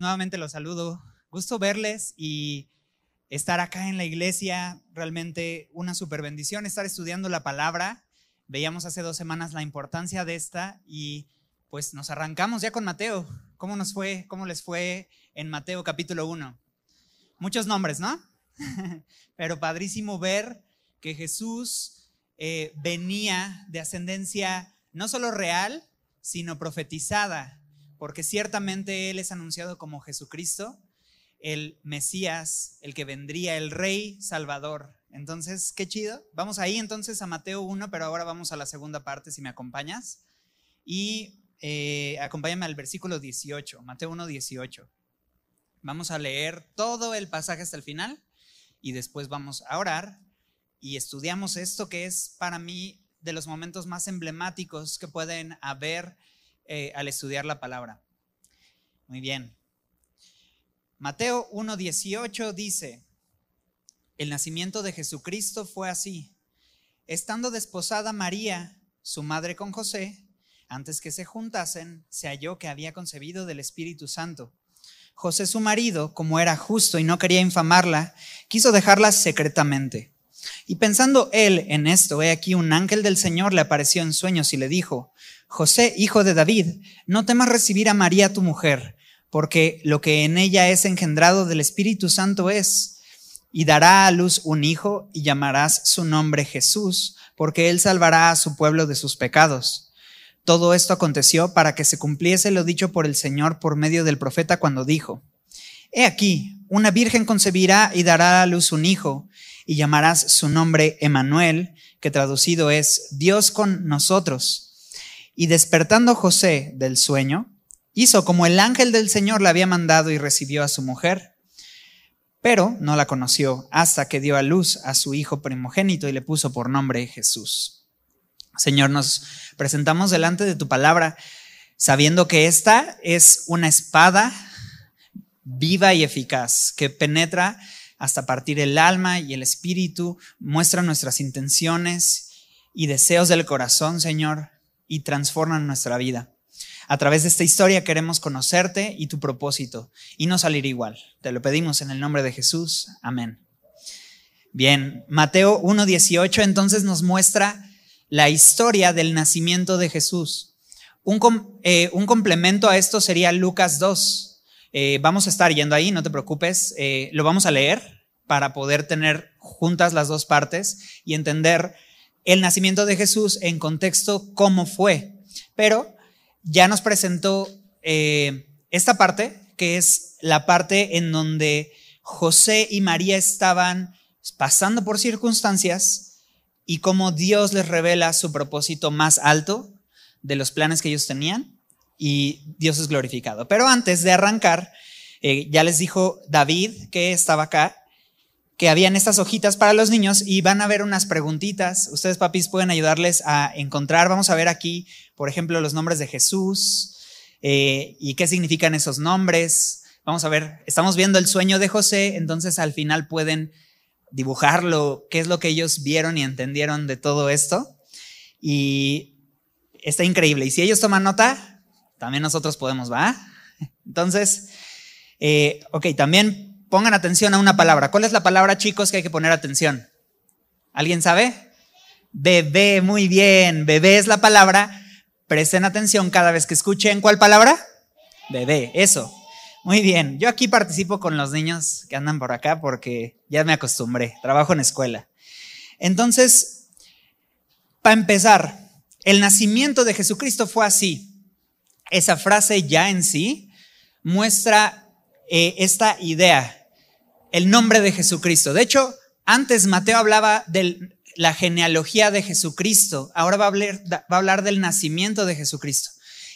Nuevamente los saludo. Gusto verles y estar acá en la iglesia. Realmente una super bendición estar estudiando la palabra. Veíamos hace dos semanas la importancia de esta y pues nos arrancamos ya con Mateo. ¿Cómo nos fue? ¿Cómo les fue en Mateo capítulo 1? Muchos nombres, ¿no? Pero padrísimo ver que Jesús eh, venía de ascendencia no solo real, sino profetizada porque ciertamente Él es anunciado como Jesucristo, el Mesías, el que vendría, el Rey Salvador. Entonces, qué chido. Vamos ahí entonces a Mateo 1, pero ahora vamos a la segunda parte, si me acompañas. Y eh, acompáñame al versículo 18, Mateo 1, 18. Vamos a leer todo el pasaje hasta el final y después vamos a orar y estudiamos esto que es para mí de los momentos más emblemáticos que pueden haber eh, al estudiar la palabra. Muy bien. Mateo 1.18 dice, el nacimiento de Jesucristo fue así. Estando desposada María, su madre con José, antes que se juntasen, se halló que había concebido del Espíritu Santo. José su marido, como era justo y no quería infamarla, quiso dejarla secretamente. Y pensando él en esto, he aquí un ángel del Señor le apareció en sueños y le dijo, José, hijo de David, no temas recibir a María tu mujer, porque lo que en ella es engendrado del Espíritu Santo es, y dará a luz un hijo y llamarás su nombre Jesús, porque él salvará a su pueblo de sus pecados. Todo esto aconteció para que se cumpliese lo dicho por el Señor por medio del profeta cuando dijo, He aquí, una virgen concebirá y dará a luz un hijo, y llamarás su nombre Emanuel, que traducido es Dios con nosotros. Y despertando José del sueño, hizo como el ángel del Señor le había mandado y recibió a su mujer. Pero no la conoció hasta que dio a luz a su hijo primogénito y le puso por nombre Jesús. Señor, nos presentamos delante de tu palabra sabiendo que esta es una espada viva y eficaz que penetra hasta partir el alma y el espíritu, muestra nuestras intenciones y deseos del corazón, Señor y transforman nuestra vida. A través de esta historia queremos conocerte y tu propósito y no salir igual. Te lo pedimos en el nombre de Jesús. Amén. Bien, Mateo 1.18 entonces nos muestra la historia del nacimiento de Jesús. Un, eh, un complemento a esto sería Lucas 2. Eh, vamos a estar yendo ahí, no te preocupes. Eh, lo vamos a leer para poder tener juntas las dos partes y entender el nacimiento de Jesús en contexto cómo fue. Pero ya nos presentó eh, esta parte, que es la parte en donde José y María estaban pasando por circunstancias y cómo Dios les revela su propósito más alto de los planes que ellos tenían y Dios es glorificado. Pero antes de arrancar, eh, ya les dijo David que estaba acá que habían estas hojitas para los niños y van a ver unas preguntitas. Ustedes, papis, pueden ayudarles a encontrar. Vamos a ver aquí, por ejemplo, los nombres de Jesús eh, y qué significan esos nombres. Vamos a ver, estamos viendo el sueño de José, entonces al final pueden dibujarlo, qué es lo que ellos vieron y entendieron de todo esto. Y está increíble. Y si ellos toman nota, también nosotros podemos, ¿va? Entonces, eh, ok, también pongan atención a una palabra. ¿Cuál es la palabra, chicos, que hay que poner atención? ¿Alguien sabe? Bebé, muy bien. Bebé es la palabra. Presten atención cada vez que escuchen. ¿Cuál palabra? Bebé, eso. Muy bien. Yo aquí participo con los niños que andan por acá porque ya me acostumbré. Trabajo en escuela. Entonces, para empezar, el nacimiento de Jesucristo fue así. Esa frase ya en sí muestra eh, esta idea el nombre de Jesucristo. De hecho, antes Mateo hablaba de la genealogía de Jesucristo, ahora va a, hablar, va a hablar del nacimiento de Jesucristo.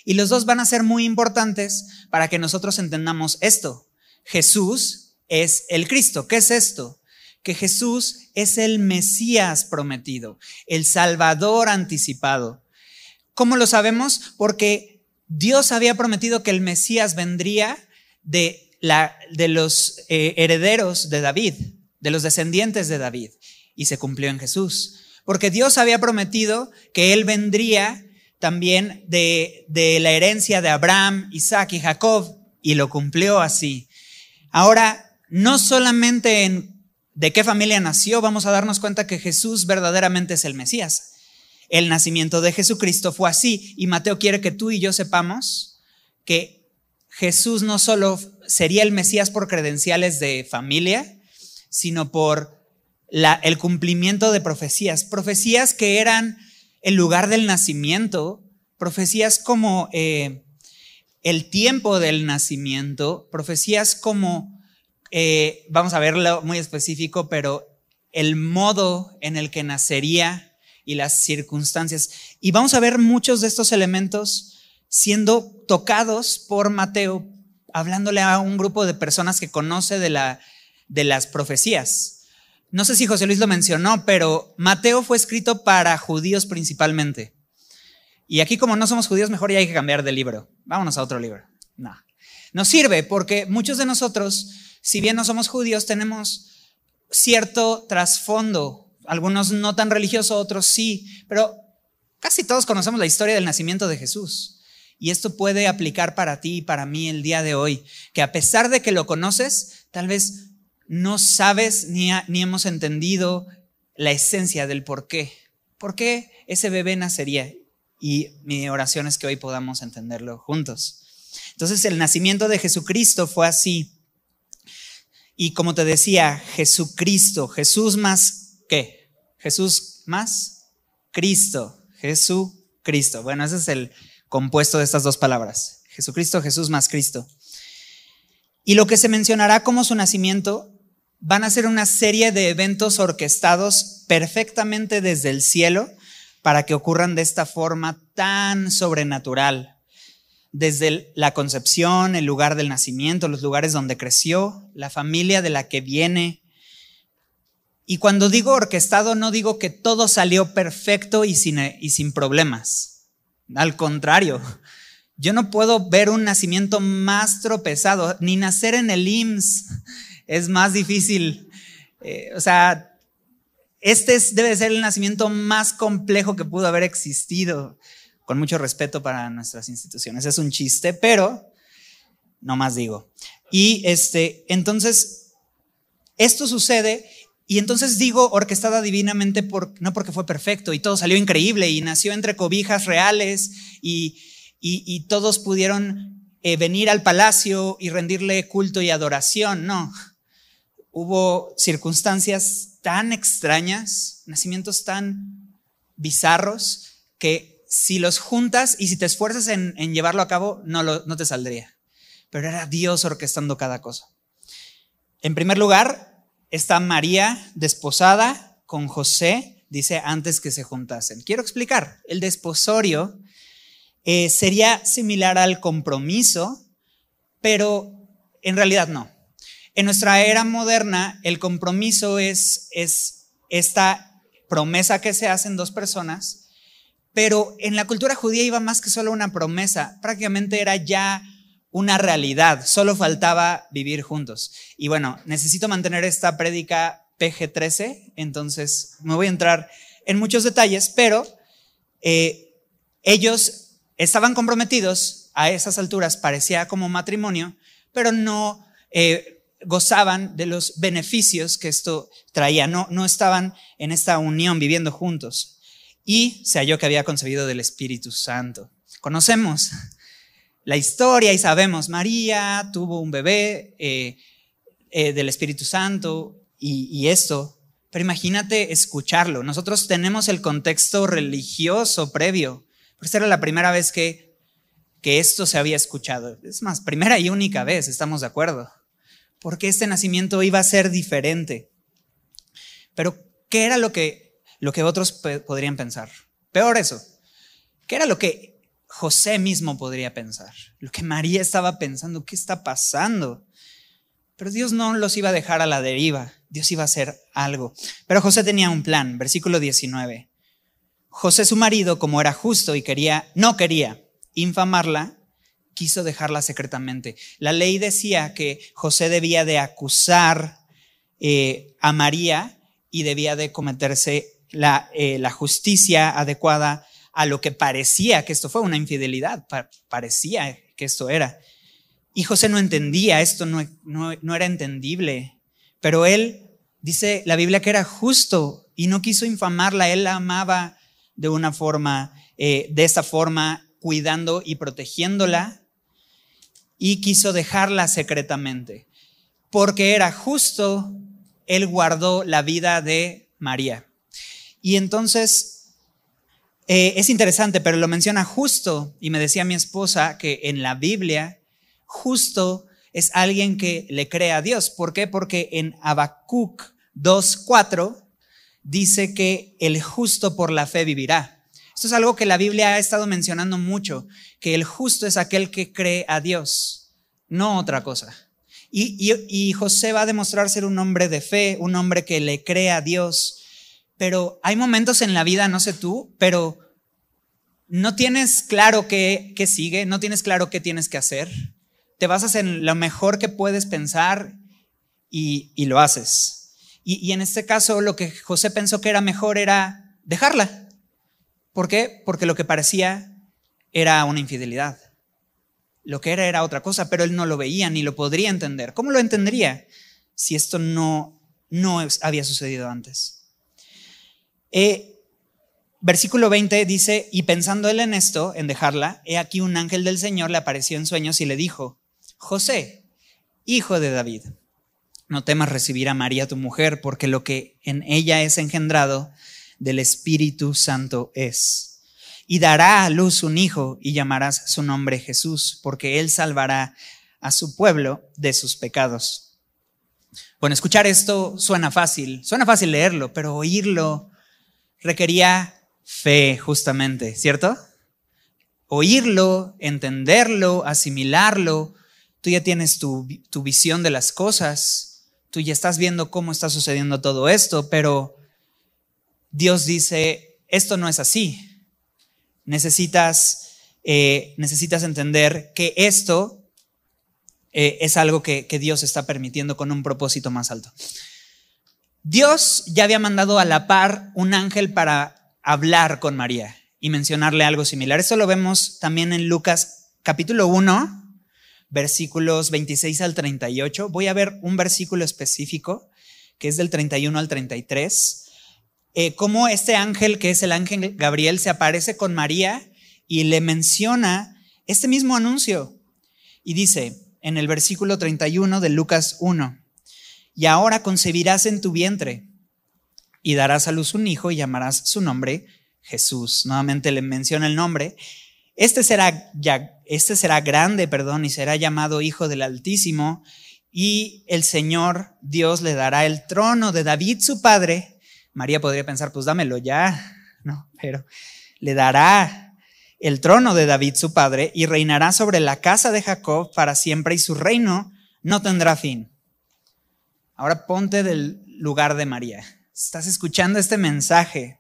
Y los dos van a ser muy importantes para que nosotros entendamos esto. Jesús es el Cristo. ¿Qué es esto? Que Jesús es el Mesías prometido, el Salvador anticipado. ¿Cómo lo sabemos? Porque Dios había prometido que el Mesías vendría de de los eh, herederos de David, de los descendientes de David, y se cumplió en Jesús. Porque Dios había prometido que Él vendría también de, de la herencia de Abraham, Isaac y Jacob, y lo cumplió así. Ahora, no solamente en de qué familia nació, vamos a darnos cuenta que Jesús verdaderamente es el Mesías. El nacimiento de Jesucristo fue así. Y Mateo quiere que tú y yo sepamos que Jesús no solo sería el Mesías por credenciales de familia, sino por el cumplimiento de profecías, profecías que eran el lugar del nacimiento, profecías como eh, el tiempo del nacimiento, profecías como, eh, vamos a verlo muy específico, pero el modo en el que nacería y las circunstancias. Y vamos a ver muchos de estos elementos siendo tocados por Mateo, hablándole a un grupo de personas que conoce de, la, de las profecías. No sé si José Luis lo mencionó, pero Mateo fue escrito para judíos principalmente. Y aquí como no somos judíos, mejor ya hay que cambiar de libro. Vámonos a otro libro. No. Nos sirve porque muchos de nosotros, si bien no somos judíos, tenemos cierto trasfondo algunos no tan religiosos, otros sí, pero casi todos conocemos la historia del nacimiento de Jesús. Y esto puede aplicar para ti y para mí el día de hoy, que a pesar de que lo conoces, tal vez no sabes ni, ni hemos entendido la esencia del por qué. ¿Por qué ese bebé nacería? Y mi oración es que hoy podamos entenderlo juntos. Entonces el nacimiento de Jesucristo fue así. Y como te decía, Jesucristo, Jesús más ¿qué? Jesús más Cristo. Jesucristo. Bueno, ese es el compuesto de estas dos palabras. Jesucristo, Jesús más Cristo. Y lo que se mencionará como su nacimiento van a ser una serie de eventos orquestados perfectamente desde el cielo para que ocurran de esta forma tan sobrenatural. Desde la concepción, el lugar del nacimiento, los lugares donde creció, la familia de la que viene, y cuando digo orquestado, no digo que todo salió perfecto y sin, y sin problemas. Al contrario, yo no puedo ver un nacimiento más tropezado, ni nacer en el IMSS es más difícil. Eh, o sea, este debe ser el nacimiento más complejo que pudo haber existido, con mucho respeto para nuestras instituciones. Es un chiste, pero no más digo. Y este, entonces, esto sucede y entonces digo orquestada divinamente por, no porque fue perfecto y todo salió increíble y nació entre cobijas reales y, todos pudieron eh, venir al palacio y rendirle culto y adoración. No, hubo circunstancias tan extrañas, nacimientos tan bizarros que si los juntas y si te esfuerzas en, llevarlo a cabo, no, no te saldría. Pero era Dios orquestando cada cosa. En primer lugar, está María desposada con José, dice, antes que se juntasen. Quiero explicar, el desposorio eh, sería similar al compromiso, pero en realidad no. En nuestra era moderna, el compromiso es, es esta promesa que se hacen dos personas, pero en la cultura judía iba más que solo una promesa, prácticamente era ya una realidad, solo faltaba vivir juntos. Y bueno, necesito mantener esta prédica PG-13, entonces me voy a entrar en muchos detalles, pero eh, ellos estaban comprometidos a esas alturas, parecía como matrimonio, pero no eh, gozaban de los beneficios que esto traía, no, no estaban en esta unión viviendo juntos. Y se halló que había concebido del Espíritu Santo. Conocemos la historia y sabemos, María tuvo un bebé eh, eh, del Espíritu Santo y, esto, pero imagínate escucharlo. Nosotros tenemos el contexto religioso previo, pero esta era la primera vez que, que esto se había escuchado. Es más, primera y única vez, estamos de acuerdo, porque este nacimiento iba a ser diferente. Pero, ¿qué era lo que, lo que otros podrían pensar? Peor eso. ¿Qué era lo que José mismo podría pensar, lo que María estaba pensando, ¿qué está pasando? Pero Dios no los iba a dejar a la deriva, Dios iba a hacer algo. Pero José tenía un plan, versículo 19. José su marido, como era justo y quería, no quería infamarla, quiso dejarla secretamente. La ley decía que José debía de acusar eh, a María y debía de cometerse la, eh, la justicia adecuada a lo que parecía que esto fue una infidelidad, parecía que esto era. Y José no entendía, esto no, no, era entendible, pero él dice la Biblia que era justo y no quiso infamarla, él la amaba de una forma, eh, de esta forma, cuidando y protegiéndola, y quiso dejarla secretamente. Porque era justo, él guardó la vida de María. Y entonces eh, es interesante, pero lo menciona justo, y me decía mi esposa que en la Biblia justo es alguien que le cree a Dios. ¿Por qué? Porque en Habacuc 2.4 dice que el justo por la fe vivirá. Esto es algo que la Biblia ha estado mencionando mucho, que el justo es aquel que cree a Dios, no otra cosa. Y, y, José va a demostrar ser un hombre de fe, un hombre que le cree a Dios. Pero hay momentos en la vida, no sé tú, pero no tienes claro qué, qué sigue, no tienes claro qué tienes que hacer te basas en lo mejor que puedes pensar y, lo haces. Y, en este caso lo que José pensó que era mejor era dejarla. ¿Por qué? Porque lo que parecía era una infidelidad. Lo que era era otra cosa, pero él no lo veía ni lo podría entender. ¿Cómo lo entendería si esto no, no había sucedido antes? Eh, versículo 20 dice, y pensando él en esto, en dejarla, he aquí un ángel del Señor le apareció en sueños y le dijo, José, hijo de David, no temas recibir a María tu mujer, porque lo que en ella es engendrado del Espíritu Santo es. Y dará a luz un hijo y llamarás su nombre Jesús, porque él salvará a su pueblo de sus pecados. Bueno, escuchar esto suena fácil, suena fácil leerlo, pero oírlo requería fe, justamente, ¿cierto? Oírlo, entenderlo, asimilarlo, tú ya tienes tu, visión de las cosas, tú ya estás viendo cómo está sucediendo todo esto, pero Dios dice, esto no es así. Necesitas, eh, necesitas entender que esto eh, es algo que, que Dios está permitiendo con un propósito más alto. Dios ya había mandado a la par un ángel para hablar con María y mencionarle algo similar. Eso lo vemos también en Lucas capítulo 1, versículos 26 al 38. Voy a ver un versículo específico, que es del 31 al 33. Eh, cómo este ángel, que es el ángel Gabriel, se aparece con María y le menciona este mismo anuncio. Y dice en el versículo 31 de Lucas 1, y ahora concebirás en tu vientre y darás a luz un hijo y llamarás su nombre Jesús. Nuevamente le menciona el nombre este será, ya, este será grande, perdón, y será llamado Hijo del Altísimo, y el Señor Dios le dará el trono de David su padre. María podría pensar, pues dámelo ya, no, pero le dará el trono de David su padre y reinará sobre la casa de Jacob para siempre y su reino no tendrá fin. Ahora ponte del lugar de María. Estás escuchando este mensaje.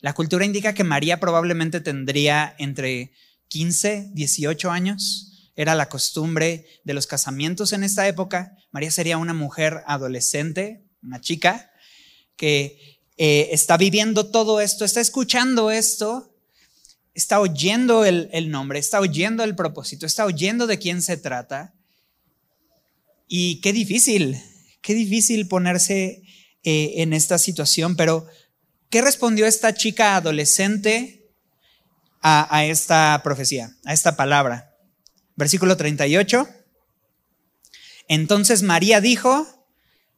La cultura indica que María probablemente tendría entre 15, 18 años. Era la costumbre de los casamientos en esta época. María sería una mujer adolescente, una chica, que eh, está viviendo todo esto, está escuchando esto, está oyendo el, nombre, está oyendo el propósito, está oyendo de quién se trata. Y qué difícil, qué difícil ponerse eh, en esta situación, pero ¿qué respondió esta chica adolescente a, esta profecía, a esta palabra. Versículo 38. Entonces María dijo,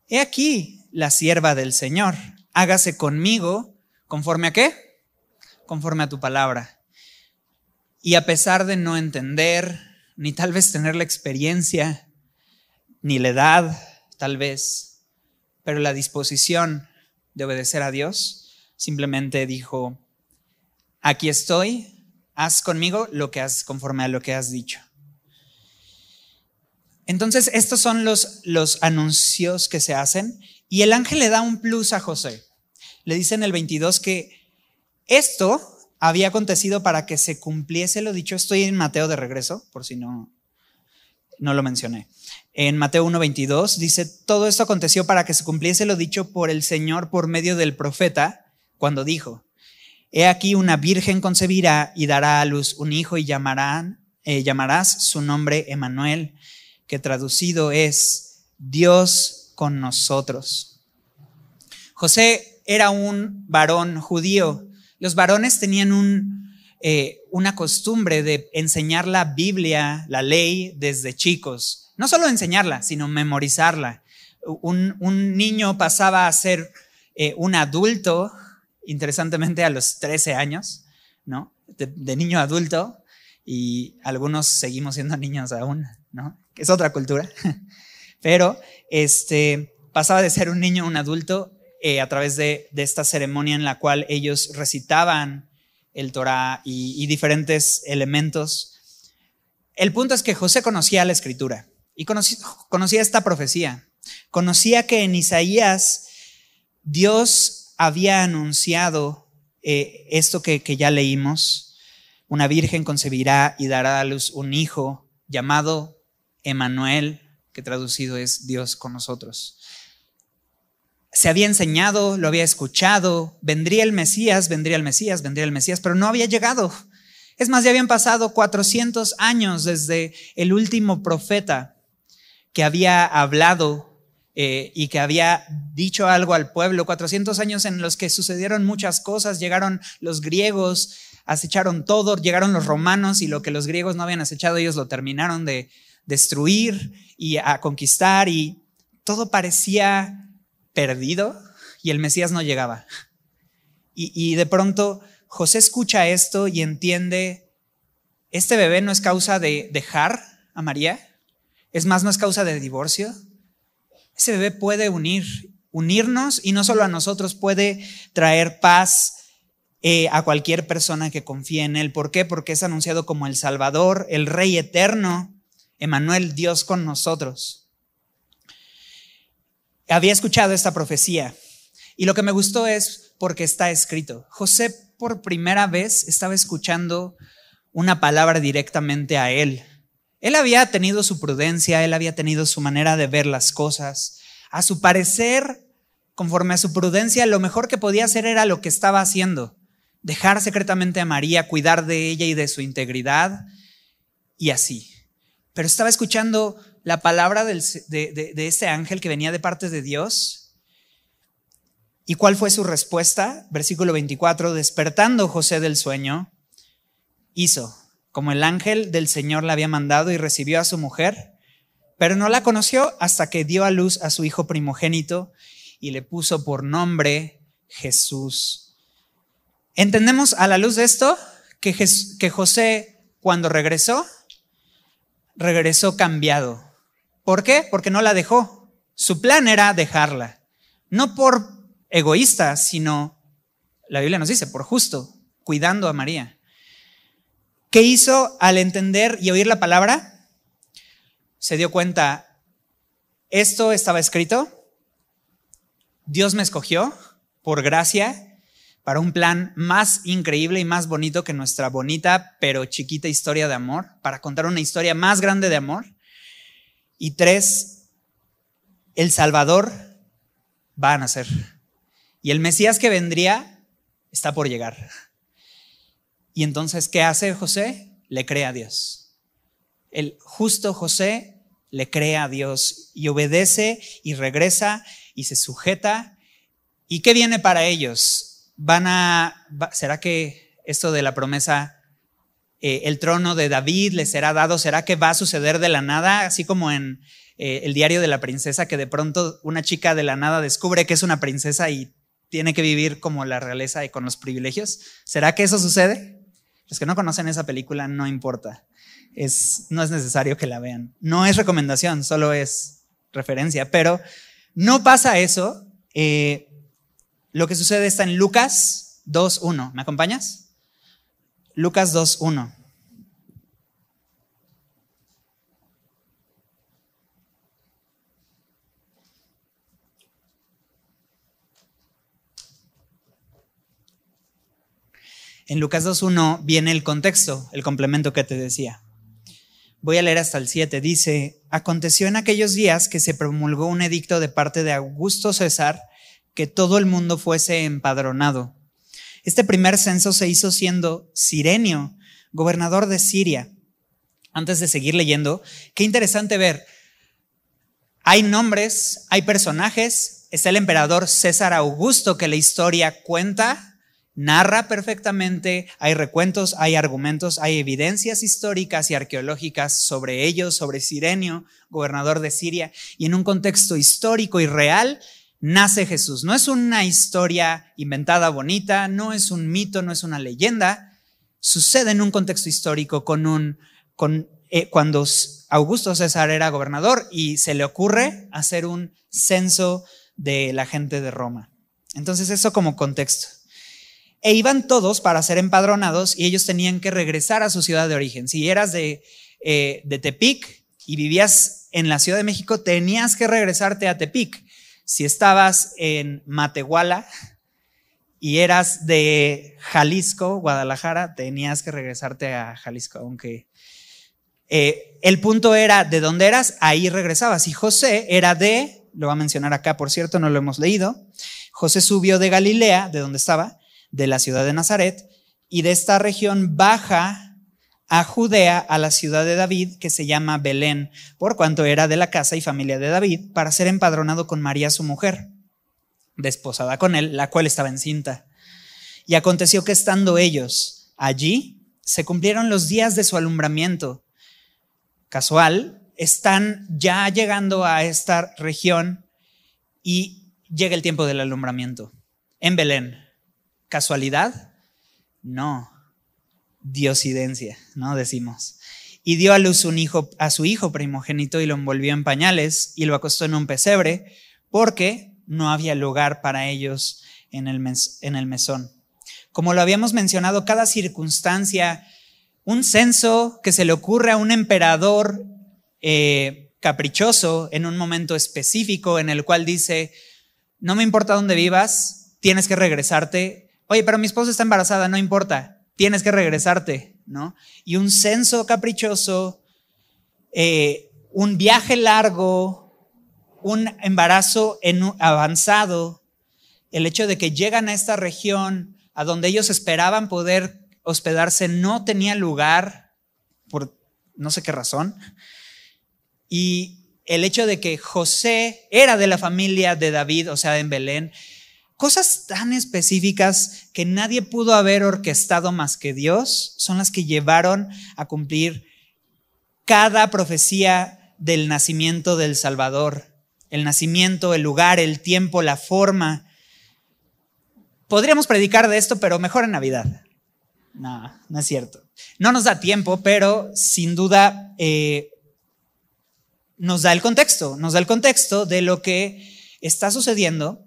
he aquí la sierva del Señor, hágase conmigo conforme a qué? Conforme a tu palabra. Y a pesar de no entender, ni tal vez tener la experiencia, ni la edad, tal vez, pero la disposición de obedecer a Dios, simplemente dijo, aquí estoy, haz conmigo lo que has conforme a lo que has dicho. Entonces, estos son los, los anuncios que se hacen y el ángel le da un plus a José. Le dice en el 22 que esto había acontecido para que se cumpliese lo dicho. Estoy en Mateo de regreso, por si no, no lo mencioné. En Mateo 1.22 dice, todo esto aconteció para que se cumpliese lo dicho por el Señor por medio del profeta cuando dijo, He aquí una virgen concebirá y dará a luz un hijo y llamarán, eh, llamarás su nombre Emanuel, que traducido es Dios con nosotros. José era un varón judío. Los varones tenían eh, una costumbre de enseñar la Biblia, la ley, desde chicos. No solo enseñarla, sino memorizarla. Un, niño pasaba a ser eh, un adulto, interesantemente a los 13 años, ¿no? de, niño a adulto, y algunos seguimos siendo niños aún, ¿no? Es otra cultura. Pero este, pasaba de ser un niño a un adulto eh, a través de, esta ceremonia en la cual ellos recitaban el Torah y, diferentes elementos. El punto es que José conocía la escritura y conocía, esta profecía. Conocía que en Isaías Dios había anunciado eh, esto que, que ya leímos. Una virgen concebirá y dará a luz un hijo llamado Emanuel, que traducido es Dios con nosotros se había enseñado, lo había escuchado, vendría el Mesías, vendría el Mesías, vendría el Mesías, pero no había llegado. Es más, ya habían pasado 400 años desde el último profeta que había hablado eh, y que había dicho algo al pueblo, 400 años en los que sucedieron muchas cosas, llegaron los griegos, acecharon todo, llegaron los romanos y lo que los griegos no habían acechado, ellos lo terminaron de destruir y a conquistar y todo parecía perdido y el Mesías no llegaba. Y, de pronto José escucha esto y entiende, este bebé no es causa de dejar a María, es más, no es causa de divorcio. Ese bebé puede unir, unirnos y no solo a nosotros, puede traer paz eh, a cualquier persona que confíe en él. ¿Por qué? Porque es anunciado como el Salvador, el Rey eterno, Emanuel, Dios con nosotros había escuchado esta profecía y lo que me gustó es porque está escrito. José por primera vez estaba escuchando una palabra directamente a él. Él había tenido su prudencia, él había tenido su manera de ver las cosas. A su parecer, conforme a su prudencia, lo mejor que podía hacer era lo que estaba haciendo. Dejar secretamente a María, cuidar de ella y de su integridad y así. Pero estaba escuchando la palabra de, de, ese ángel que venía de parte de Dios. ¿Y cuál fue su respuesta? Versículo 24, despertando José del sueño, hizo como el ángel del Señor le había mandado y recibió a su mujer, pero no la conoció hasta que dio a luz a su hijo primogénito y le puso por nombre Jesús. ¿Entendemos a la luz de esto que, que José cuando regresó, regresó cambiado? ¿Por qué? Porque no la dejó. Su plan era dejarla. No por egoísta, sino, la Biblia nos dice, por justo, cuidando a María. ¿Qué hizo al entender y oír la palabra? Se dio cuenta, esto estaba escrito, Dios me escogió por gracia para un plan más increíble y más bonito que nuestra bonita pero chiquita historia de amor, para contar una historia más grande de amor. Y tres, el Salvador va a nacer. Y el Mesías que vendría está por llegar. Y entonces, ¿qué hace José? Le cree a Dios. El justo José le cree a Dios y obedece y regresa y se sujeta. ¿Y qué viene para ellos? Van a, ¿será que esto de la promesa eh, el trono de David le será dado, ¿será que va a suceder de la nada? Así como en eh, el diario de la princesa, que de pronto una chica de la nada descubre que es una princesa y tiene que vivir como la realeza y con los privilegios. ¿Será que eso sucede? Los que no conocen esa película no importa. Es, no es necesario que la vean. No es recomendación, solo es referencia. Pero no pasa eso. Eh, lo que sucede está en Lucas 2.1. ¿Me acompañas? Lucas 2.1. En Lucas 2.1 viene el contexto, el complemento que te decía. Voy a leer hasta el 7. Dice, aconteció en aquellos días que se promulgó un edicto de parte de Augusto César que todo el mundo fuese empadronado. Este primer censo se hizo siendo Sirenio, gobernador de Siria. Antes de seguir leyendo, qué interesante ver. Hay nombres, hay personajes, está el emperador César Augusto que la historia cuenta, narra perfectamente, hay recuentos, hay argumentos, hay evidencias históricas y arqueológicas sobre ellos, sobre Sirenio, gobernador de Siria, y en un contexto histórico y real nace Jesús. No es una historia inventada bonita, no es un mito, no es una leyenda, sucede en un contexto histórico con un, con, eh, cuando Augusto César era gobernador y se le ocurre hacer un censo de la gente de Roma. Entonces eso como contexto e iban todos para ser empadronados y ellos tenían que regresar a su ciudad de origen. Si eras de, eh, de Tepic y vivías en la Ciudad de México, tenías que regresarte a Tepic. Si estabas en Matehuala y eras de Jalisco, Guadalajara, tenías que regresarte a Jalisco, aunque eh, el punto era de dónde eras, ahí regresabas. Y José era de, lo va a mencionar acá, por cierto, no lo hemos leído, José subió de Galilea, de donde estaba, de la ciudad de Nazaret, y de esta región baja a Judea, a la ciudad de David, que se llama Belén, por cuanto era de la casa y familia de David, para ser empadronado con María su mujer, desposada con él, la cual estaba encinta. Y aconteció que estando ellos allí, se cumplieron los días de su alumbramiento. Casual, están ya llegando a esta región y llega el tiempo del alumbramiento en Belén. ¿Casualidad? No. Diosidencia, ¿no? Decimos. Y dio a luz un hijo, a su hijo primogénito y lo envolvió en pañales y lo acostó en un pesebre porque no había lugar para ellos en el, mesón. Como lo habíamos mencionado, cada circunstancia, un censo que se le ocurre a un emperador eh, caprichoso en un momento específico en el cual dice, no me importa dónde vivas, tienes que regresarte Oye, pero mi esposa está embarazada, no importa, tienes que regresarte, ¿no? Y un censo caprichoso, eh, un viaje largo, un embarazo avanzado, el hecho de que llegan a esta región a donde ellos esperaban poder hospedarse no tenía lugar por no sé qué razón. Y el hecho de que José era de la familia de David, o sea, en Belén, Cosas tan específicas que nadie pudo haber orquestado más que Dios son las que llevaron a cumplir cada profecía del nacimiento del Salvador. El nacimiento, el lugar, el tiempo, la forma. Podríamos predicar de esto, pero mejor en Navidad. No, no es cierto. No nos da tiempo, pero sin duda eh, nos da el contexto, nos da el contexto de lo que está sucediendo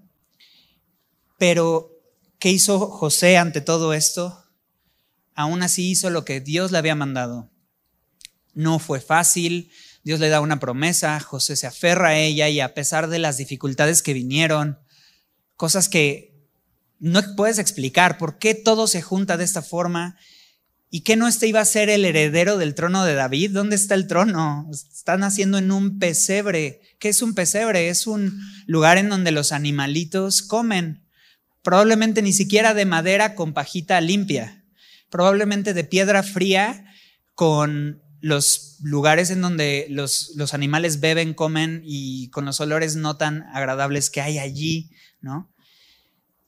pero, ¿qué hizo José ante todo esto? Aún así hizo lo que Dios le había mandado. No fue fácil, Dios le da una promesa, José se aferra a ella y a pesar de las dificultades que vinieron, cosas que no puedes explicar, por qué todo se junta de esta forma y que no este iba a ser el heredero del trono de David. ¿Dónde está el trono? Están haciendo en un pesebre. ¿Qué es un pesebre? Es un lugar en donde los animalitos comen probablemente ni siquiera de madera con pajita limpia, probablemente de piedra fría con los lugares en donde los, los, animales beben, comen y con los olores no tan agradables que hay allí, ¿no?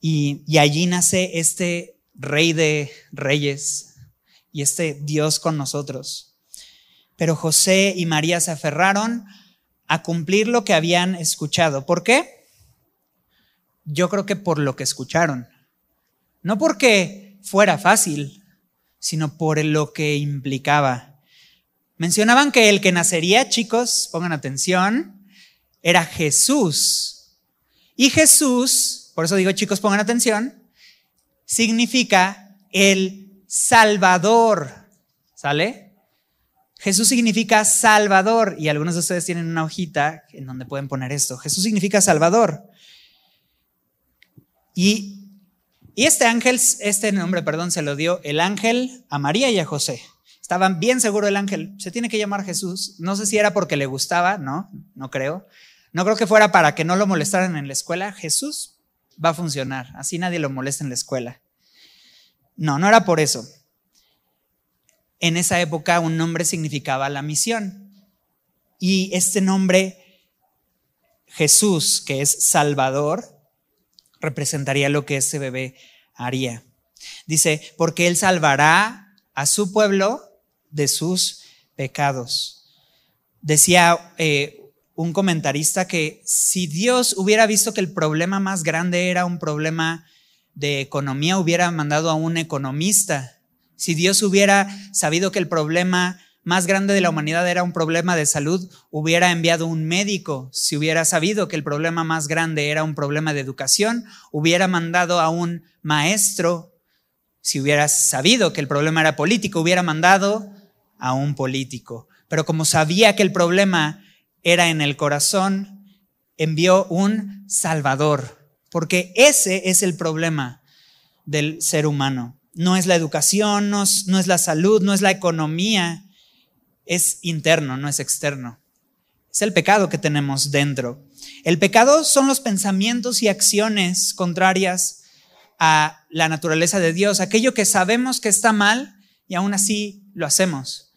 Y, y allí nace este rey de reyes y este Dios con nosotros. Pero José y María se aferraron a cumplir lo que habían escuchado. ¿Por qué? Yo creo que por lo que escucharon. No porque fuera fácil, sino por lo que implicaba. Mencionaban que el que nacería, chicos, pongan atención, era Jesús. Y Jesús, por eso digo chicos, pongan atención, significa el Salvador. ¿Sale? Jesús significa Salvador. Y algunos de ustedes tienen una hojita en donde pueden poner esto. Jesús significa Salvador. Y, este ángel, este nombre, perdón, se lo dio el ángel a María y a José. Estaban bien seguros el ángel, se tiene que llamar Jesús. No sé si era porque le gustaba, no, no creo. No creo que fuera para que no lo molestaran en la escuela. Jesús va a funcionar, así nadie lo molesta en la escuela. No, no era por eso. En esa época un nombre significaba la misión. Y este nombre Jesús, que es Salvador, representaría lo que ese bebé haría. Dice, porque Él salvará a su pueblo de sus pecados. Decía eh, un comentarista que si Dios hubiera visto que el problema más grande era un problema de economía, hubiera mandado a un economista. Si Dios hubiera sabido que el problema más grande de la humanidad era un problema de salud, hubiera enviado un médico. Si hubiera sabido que el problema más grande era un problema de educación, hubiera mandado a un maestro. Si hubiera sabido que el problema era político, hubiera mandado a un político. Pero como sabía que el problema era en el corazón, envió un salvador, porque ese es el problema del ser humano. No es la educación, no es, no es la salud, no es la economía, es interno, no es externo. Es el pecado que tenemos dentro. El pecado son los pensamientos y acciones contrarias a la naturaleza de Dios, aquello que sabemos que está mal y aún así lo hacemos.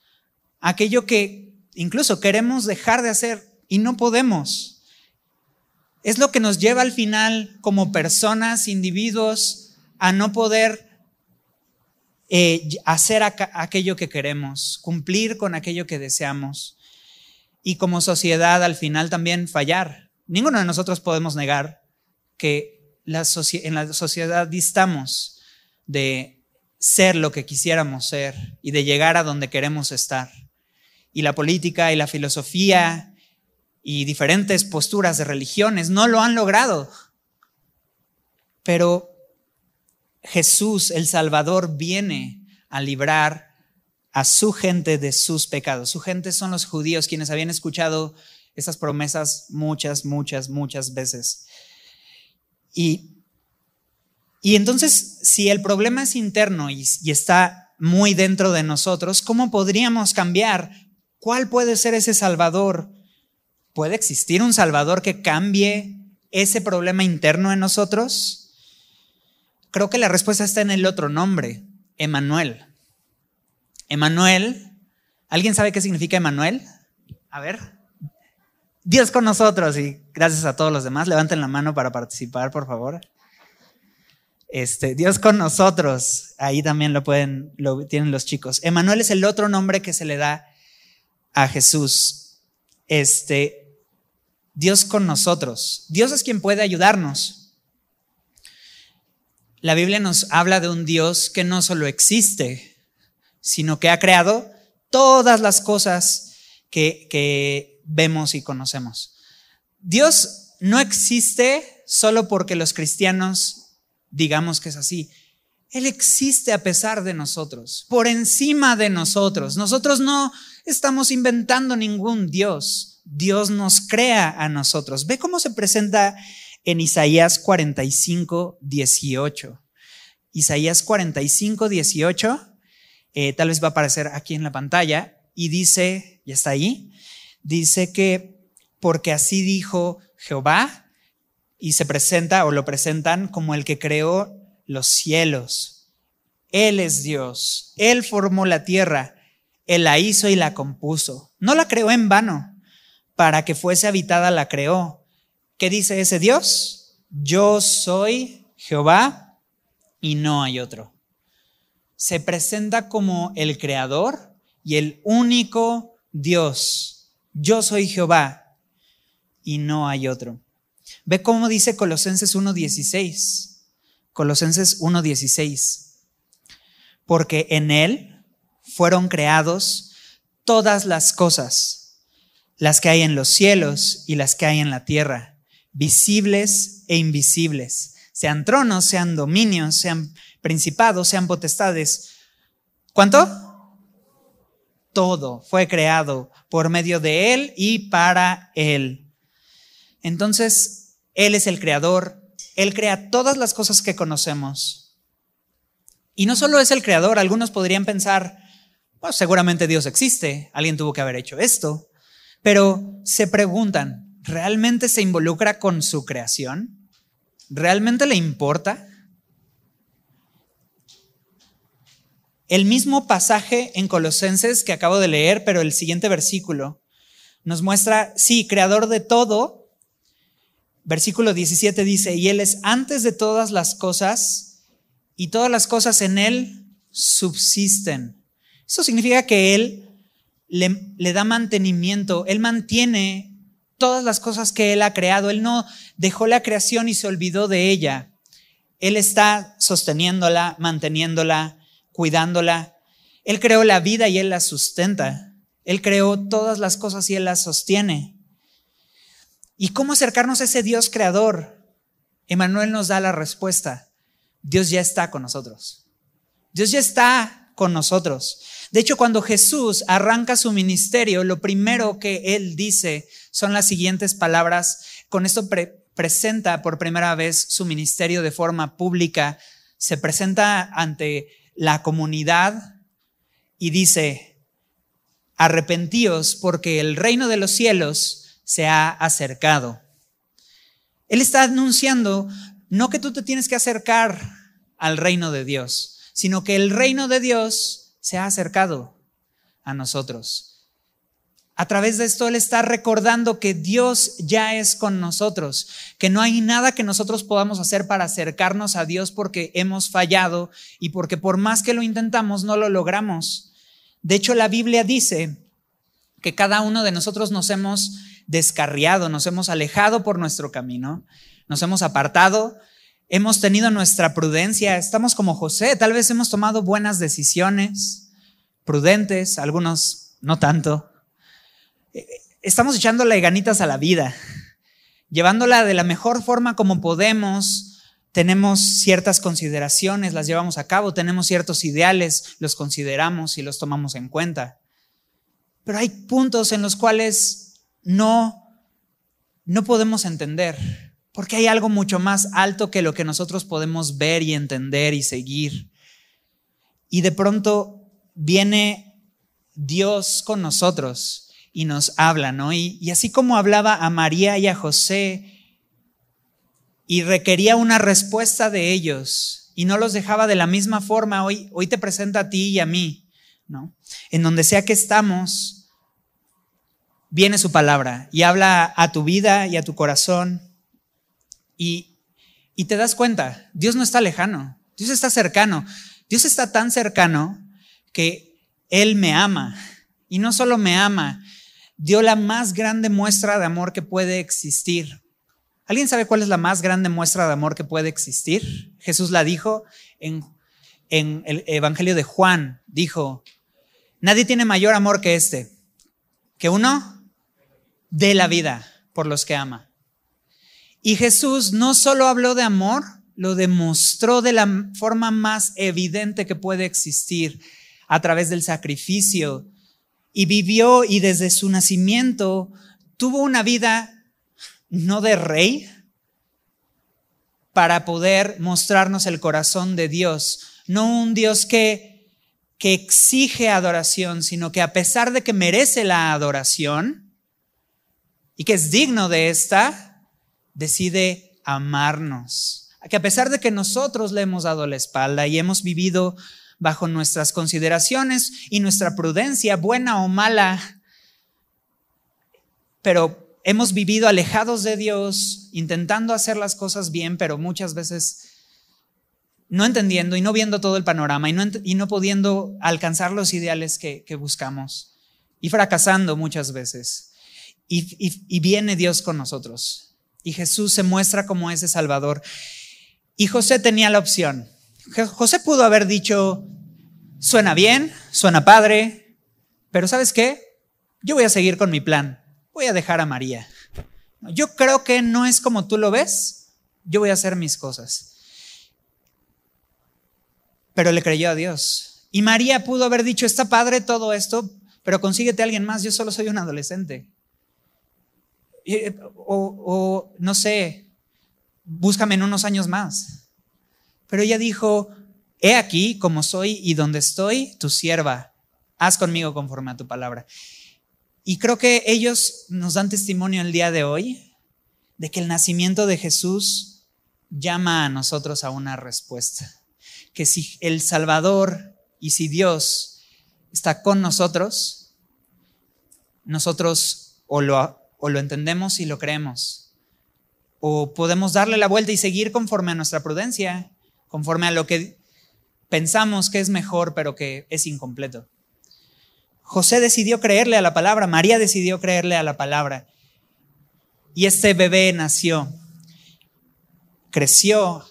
Aquello que incluso queremos dejar de hacer y no podemos. Es lo que nos lleva al final como personas, individuos, a no poder eh, hacer aquello que queremos, cumplir con aquello que deseamos y como sociedad al final también fallar. Ninguno de nosotros podemos negar que en la sociedad distamos de ser lo que quisiéramos ser y de llegar a donde queremos estar. Y la política y la filosofía y diferentes posturas de religiones no lo han logrado. Pero Jesús, el Salvador, viene a librar a su gente de sus pecados. Su gente son los judíos quienes habían escuchado esas promesas muchas, muchas, muchas veces. Y, y entonces, si el problema es interno y, y está muy dentro de nosotros, ¿cómo podríamos cambiar? ¿Cuál puede ser ese Salvador? ¿Puede existir un Salvador que cambie ese problema interno en nosotros? Creo que la respuesta está en el otro nombre, Emanuel. Emanuel, ¿alguien sabe qué significa Emanuel? A ver. Dios con nosotros y gracias a todos los demás. Levanten la mano para participar, por favor. Este, Dios con nosotros. Ahí también lo pueden, lo tienen los chicos. Emanuel es el otro nombre que se le da a Jesús. Este, Dios con nosotros. Dios es quien puede ayudarnos la Biblia nos habla de un Dios que no solo existe, sino que ha creado todas las cosas que, vemos y conocemos. Dios no existe solo porque los cristianos digamos que es así. Él existe a pesar de nosotros, por encima de nosotros. Nosotros no estamos inventando ningún Dios. Dios nos crea a nosotros. Ve cómo se presenta en Isaías 45, 18. Isaías 45, 18, eh, tal vez va a aparecer aquí en la pantalla, y dice, ya está ahí, dice que porque así dijo Jehová, y se presenta o lo presentan como el que creó los cielos. Él es Dios, Él formó la tierra, Él la hizo y la compuso. No la creó en vano, para que fuese habitada la creó ¿Qué dice ese Dios? Yo soy Jehová y no hay otro. Se presenta como el creador y el único Dios. Yo soy Jehová y no hay otro. Ve cómo dice Colosenses 1.16. Colosenses 1.16. Porque en Él fueron creados todas las cosas, las que hay en los cielos y las que hay en la tierra visibles e invisibles, sean tronos, sean dominios, sean principados, sean potestades. ¿Cuánto? Todo fue creado por medio de Él y para Él. Entonces, Él es el creador, Él crea todas las cosas que conocemos. Y no solo es el creador, algunos podrían pensar, pues seguramente Dios existe, alguien tuvo que haber hecho esto, pero se preguntan, ¿realmente se involucra con su creación? ¿Realmente le importa? El mismo pasaje en Colosenses que acabo de leer, pero el siguiente versículo nos muestra, sí, creador de todo, versículo 17 dice, y Él es antes de todas las cosas y todas las cosas en Él subsisten. Eso significa que Él le, le da mantenimiento, Él mantiene todas las cosas que Él ha creado. Él no dejó la creación y se olvidó de ella. Él está sosteniéndola, manteniéndola, cuidándola. Él creó la vida y Él la sustenta. Él creó todas las cosas y Él las sostiene. ¿Y cómo acercarnos a ese Dios creador? Emanuel nos da la respuesta. Dios ya está con nosotros. Dios ya está con nosotros. De hecho, cuando Jesús arranca su ministerio, lo primero que Él dice son las siguientes palabras. Con esto presenta por primera vez su ministerio de forma pública. Se presenta ante la comunidad y dice, arrepentíos porque el reino de los cielos se ha acercado. Él está anunciando no que tú te tienes que acercar al reino de Dios, sino que el reino de Dios se ha acercado a nosotros. A través de esto Él está recordando que Dios ya es con nosotros, que no hay nada que nosotros podamos hacer para acercarnos a Dios porque hemos fallado y porque por más que lo intentamos no lo logramos. De hecho, la Biblia dice que cada uno de nosotros nos hemos descarriado, nos hemos alejado por nuestro camino, nos hemos apartado, hemos tenido nuestra prudencia, estamos como José, tal vez hemos tomado buenas decisiones, prudentes, algunos no tanto estamos echándole ganitas a la vida, llevándola de la mejor forma como podemos. Tenemos ciertas consideraciones, las llevamos a cabo, tenemos ciertos ideales, los consideramos y los tomamos en cuenta. Pero hay puntos en los cuales no no podemos entender, porque hay algo mucho más alto que lo que nosotros podemos ver y entender y seguir. Y de pronto viene Dios con nosotros y nos habla, ¿no? Y, así como hablaba a María y a José y requería una respuesta de ellos y no los dejaba de la misma forma, hoy, hoy te presenta a ti y a mí, ¿no? En donde sea que estamos, viene su palabra y habla a tu vida y a tu corazón y, te das cuenta, Dios no está lejano, Dios está cercano, Dios está tan cercano que Él me ama. Y no solo me ama, dio la más grande muestra de amor que puede existir. ¿Alguien sabe cuál es la más grande muestra de amor que puede existir? Jesús la dijo en, en el Evangelio de Juan. Dijo, nadie tiene mayor amor que este, que uno de la vida por los que ama. Y Jesús no solo habló de amor, lo demostró de la forma más evidente que puede existir a través del sacrificio, y vivió y desde su nacimiento tuvo una vida no de rey para poder mostrarnos el corazón de Dios, no un Dios que, que exige adoración, sino que a pesar de que merece la adoración y que es digno de esta, decide amarnos. Que a pesar de que nosotros le hemos dado la espalda y hemos vivido bajo nuestras consideraciones y nuestra prudencia, buena o mala, pero hemos vivido alejados de Dios, intentando hacer las cosas bien, pero muchas veces no entendiendo y no viendo todo el panorama y no, y no pudiendo alcanzar los ideales que, buscamos y fracasando muchas veces. y viene Dios con nosotros y Jesús se muestra como ese Salvador. Y José tenía la opción José pudo haber dicho, suena bien, suena padre, pero ¿sabes qué? Yo voy a seguir con mi plan, voy a dejar a María. Yo creo que no es como tú lo ves, yo voy a hacer mis cosas. Pero le creyó a Dios. Y María pudo haber dicho, está padre todo esto, pero consíguete a alguien más, yo solo soy un adolescente. O, o no sé, búscame en unos años más. Pero ella dijo, he aquí como soy y donde estoy, tu sierva, haz conmigo conforme a tu palabra. Y creo que ellos nos dan testimonio el día de hoy de que el nacimiento de Jesús llama a nosotros a una respuesta. Que si el Salvador y si Dios está con nosotros, nosotros o lo, o lo entendemos y lo creemos, o podemos darle la vuelta y seguir conforme a nuestra prudencia, conforme a lo que pensamos que es mejor, pero que es incompleto. José decidió creerle a la palabra, María decidió creerle a la palabra. Y este bebé nació, creció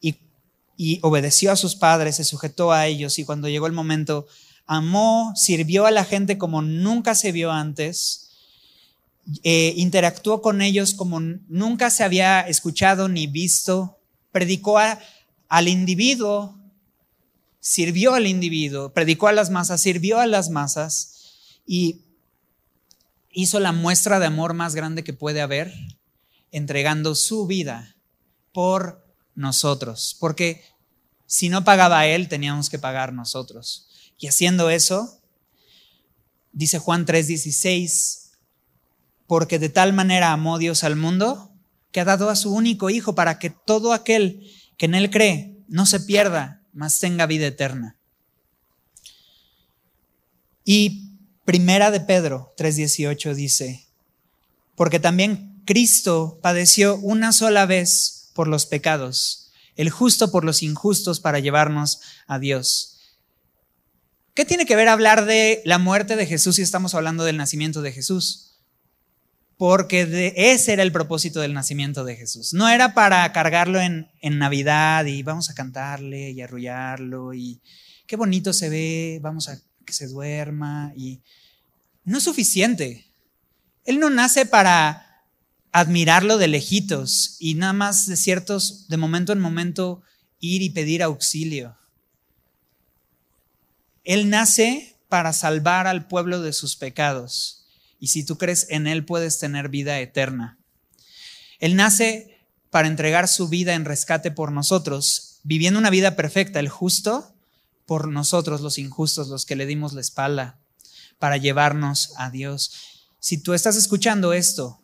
y, obedeció a sus padres, se sujetó a ellos y cuando llegó el momento, amó, sirvió a la gente como nunca se vio antes, eh, interactuó con ellos como nunca se había escuchado ni visto, predicó al individuo sirvió al individuo, predicó a las masas, sirvió a las masas y hizo la muestra de amor más grande que puede haber, entregando su vida por nosotros, porque si no pagaba él, teníamos que pagar nosotros. Y haciendo eso, dice Juan 3:16, porque de tal manera amó Dios al mundo, que ha dado a su único Hijo para que todo aquel que en él cree no se pierda, más tenga vida eterna. Y Primera de Pedro 3:18 dice, porque también Cristo padeció una sola vez por los pecados, el justo por los injustos para llevarnos a Dios. ¿Qué tiene que ver hablar de la muerte de Jesús si estamos hablando del nacimiento de Jesús? Porque de, ese era el propósito del nacimiento de Jesús. No era para cargarlo en, en, Navidad y vamos a cantarle y arrullarlo y qué bonito se ve, vamos a que se duerma y no es suficiente. Él no nace para admirarlo de lejitos y nada más de ciertos, de momento en momento, ir y pedir auxilio. Él nace para salvar al pueblo de sus pecados y si tú crees en Él puedes tener vida eterna. Él nace para entregar su vida en rescate por nosotros, viviendo una vida perfecta, el justo por nosotros, los injustos, los que le dimos la espalda, para llevarnos a Dios. Si tú estás escuchando esto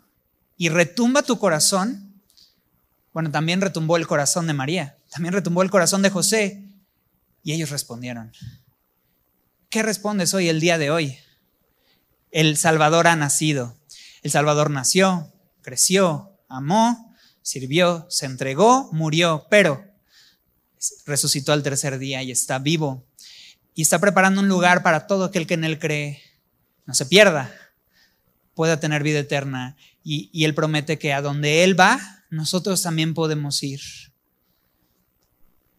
y retumba tu corazón, bueno, también retumbó el corazón de María, también retumbó el corazón de José, y ellos respondieron. ¿Qué respondes hoy, el día de hoy? El Salvador ha nacido. El Salvador nació, creció, amó, sirvió, se entregó, murió, pero resucitó al tercer día y está vivo. Y está preparando un lugar para todo aquel que en él cree. No se pierda, pueda tener vida eterna. Y, él promete que a donde él va, nosotros también podemos ir.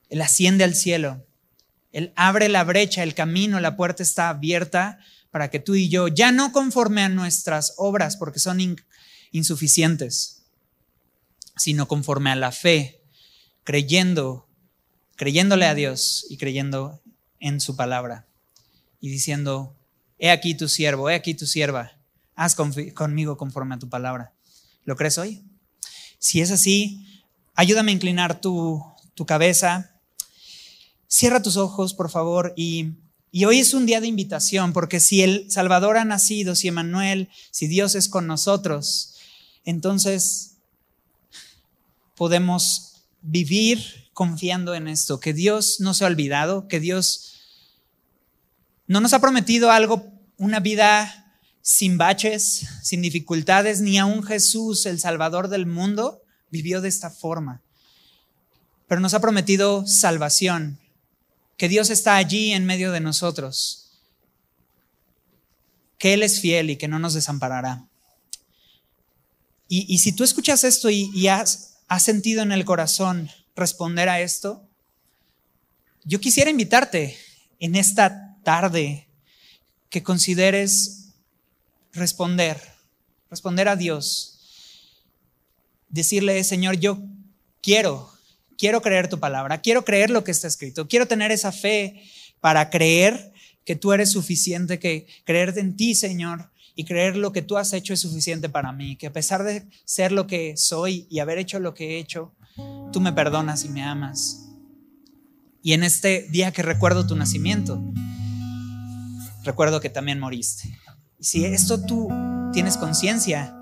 Él asciende al cielo. Él abre la brecha, el camino, la puerta está abierta para que tú y yo, ya no conforme a nuestras obras, porque son insuficientes, sino conforme a la fe, creyendo, creyéndole a Dios y creyendo en su palabra y diciendo, he aquí tu siervo, he aquí tu sierva, haz conmigo conforme a tu palabra. ¿Lo crees hoy? Si es así, ayúdame a inclinar tu, tu cabeza, cierra tus ojos, por favor, y y hoy es un día de invitación, porque si el Salvador ha nacido, si Emanuel, si Dios es con nosotros, entonces podemos vivir confiando en esto, que Dios no se ha olvidado, que Dios no nos ha prometido algo, una vida sin baches, sin dificultades, ni aún Jesús, el Salvador del mundo, vivió de esta forma. Pero nos ha prometido salvación, que Dios está allí en medio de nosotros, que Él es fiel y que no nos desamparará. Y, si tú escuchas esto y, has, has sentido en el corazón responder a esto, yo quisiera invitarte en esta tarde que consideres responder, responder a Dios, decirle, Señor, yo quiero quiero creer tu palabra, quiero creer lo que está escrito, quiero tener esa fe para creer que tú eres suficiente, que creer en ti, Señor, y creer lo que tú has hecho es suficiente para mí, que a pesar de ser lo que soy y haber hecho lo que he hecho, tú me perdonas y me amas. Y en este día que recuerdo tu nacimiento, recuerdo que también moriste. Y si esto tú tienes conciencia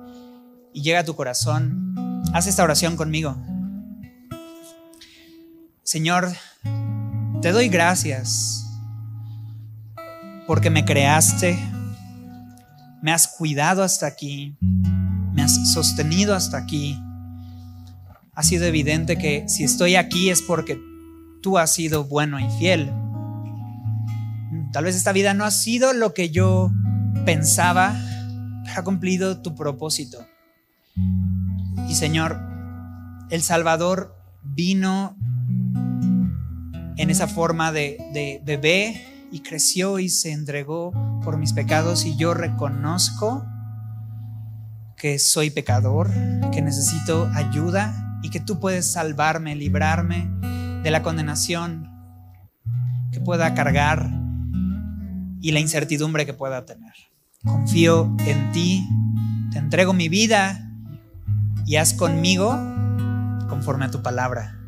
y llega a tu corazón, haz esta oración conmigo. Señor, te doy gracias porque me creaste, me has cuidado hasta aquí, me has sostenido hasta aquí. Ha sido evidente que si estoy aquí es porque tú has sido bueno y fiel. Tal vez esta vida no ha sido lo que yo pensaba, pero ha cumplido tu propósito. Y Señor, el Salvador vino en esa forma de, de bebé y creció y se entregó por mis pecados y yo reconozco que soy pecador, que necesito ayuda y que tú puedes salvarme, librarme de la condenación que pueda cargar y la incertidumbre que pueda tener. Confío en ti, te entrego mi vida y haz conmigo conforme a tu palabra.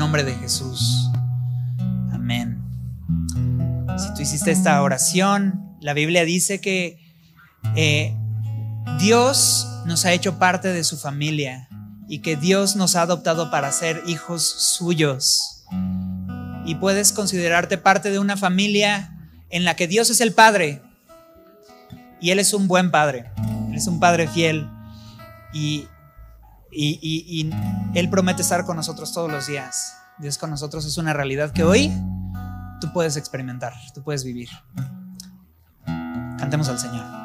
Nombre de Jesús. Amén. Si tú hiciste esta oración, la Biblia dice que eh, Dios nos ha hecho parte de su familia y que Dios nos ha adoptado para ser hijos suyos. Y puedes considerarte parte de una familia en la que Dios es el Padre y Él es un buen Padre, Él es un Padre fiel y, Él promete estar con nosotros todos los días. Dios con nosotros es una realidad que hoy tú puedes experimentar, tú puedes vivir. Cantemos al Señor.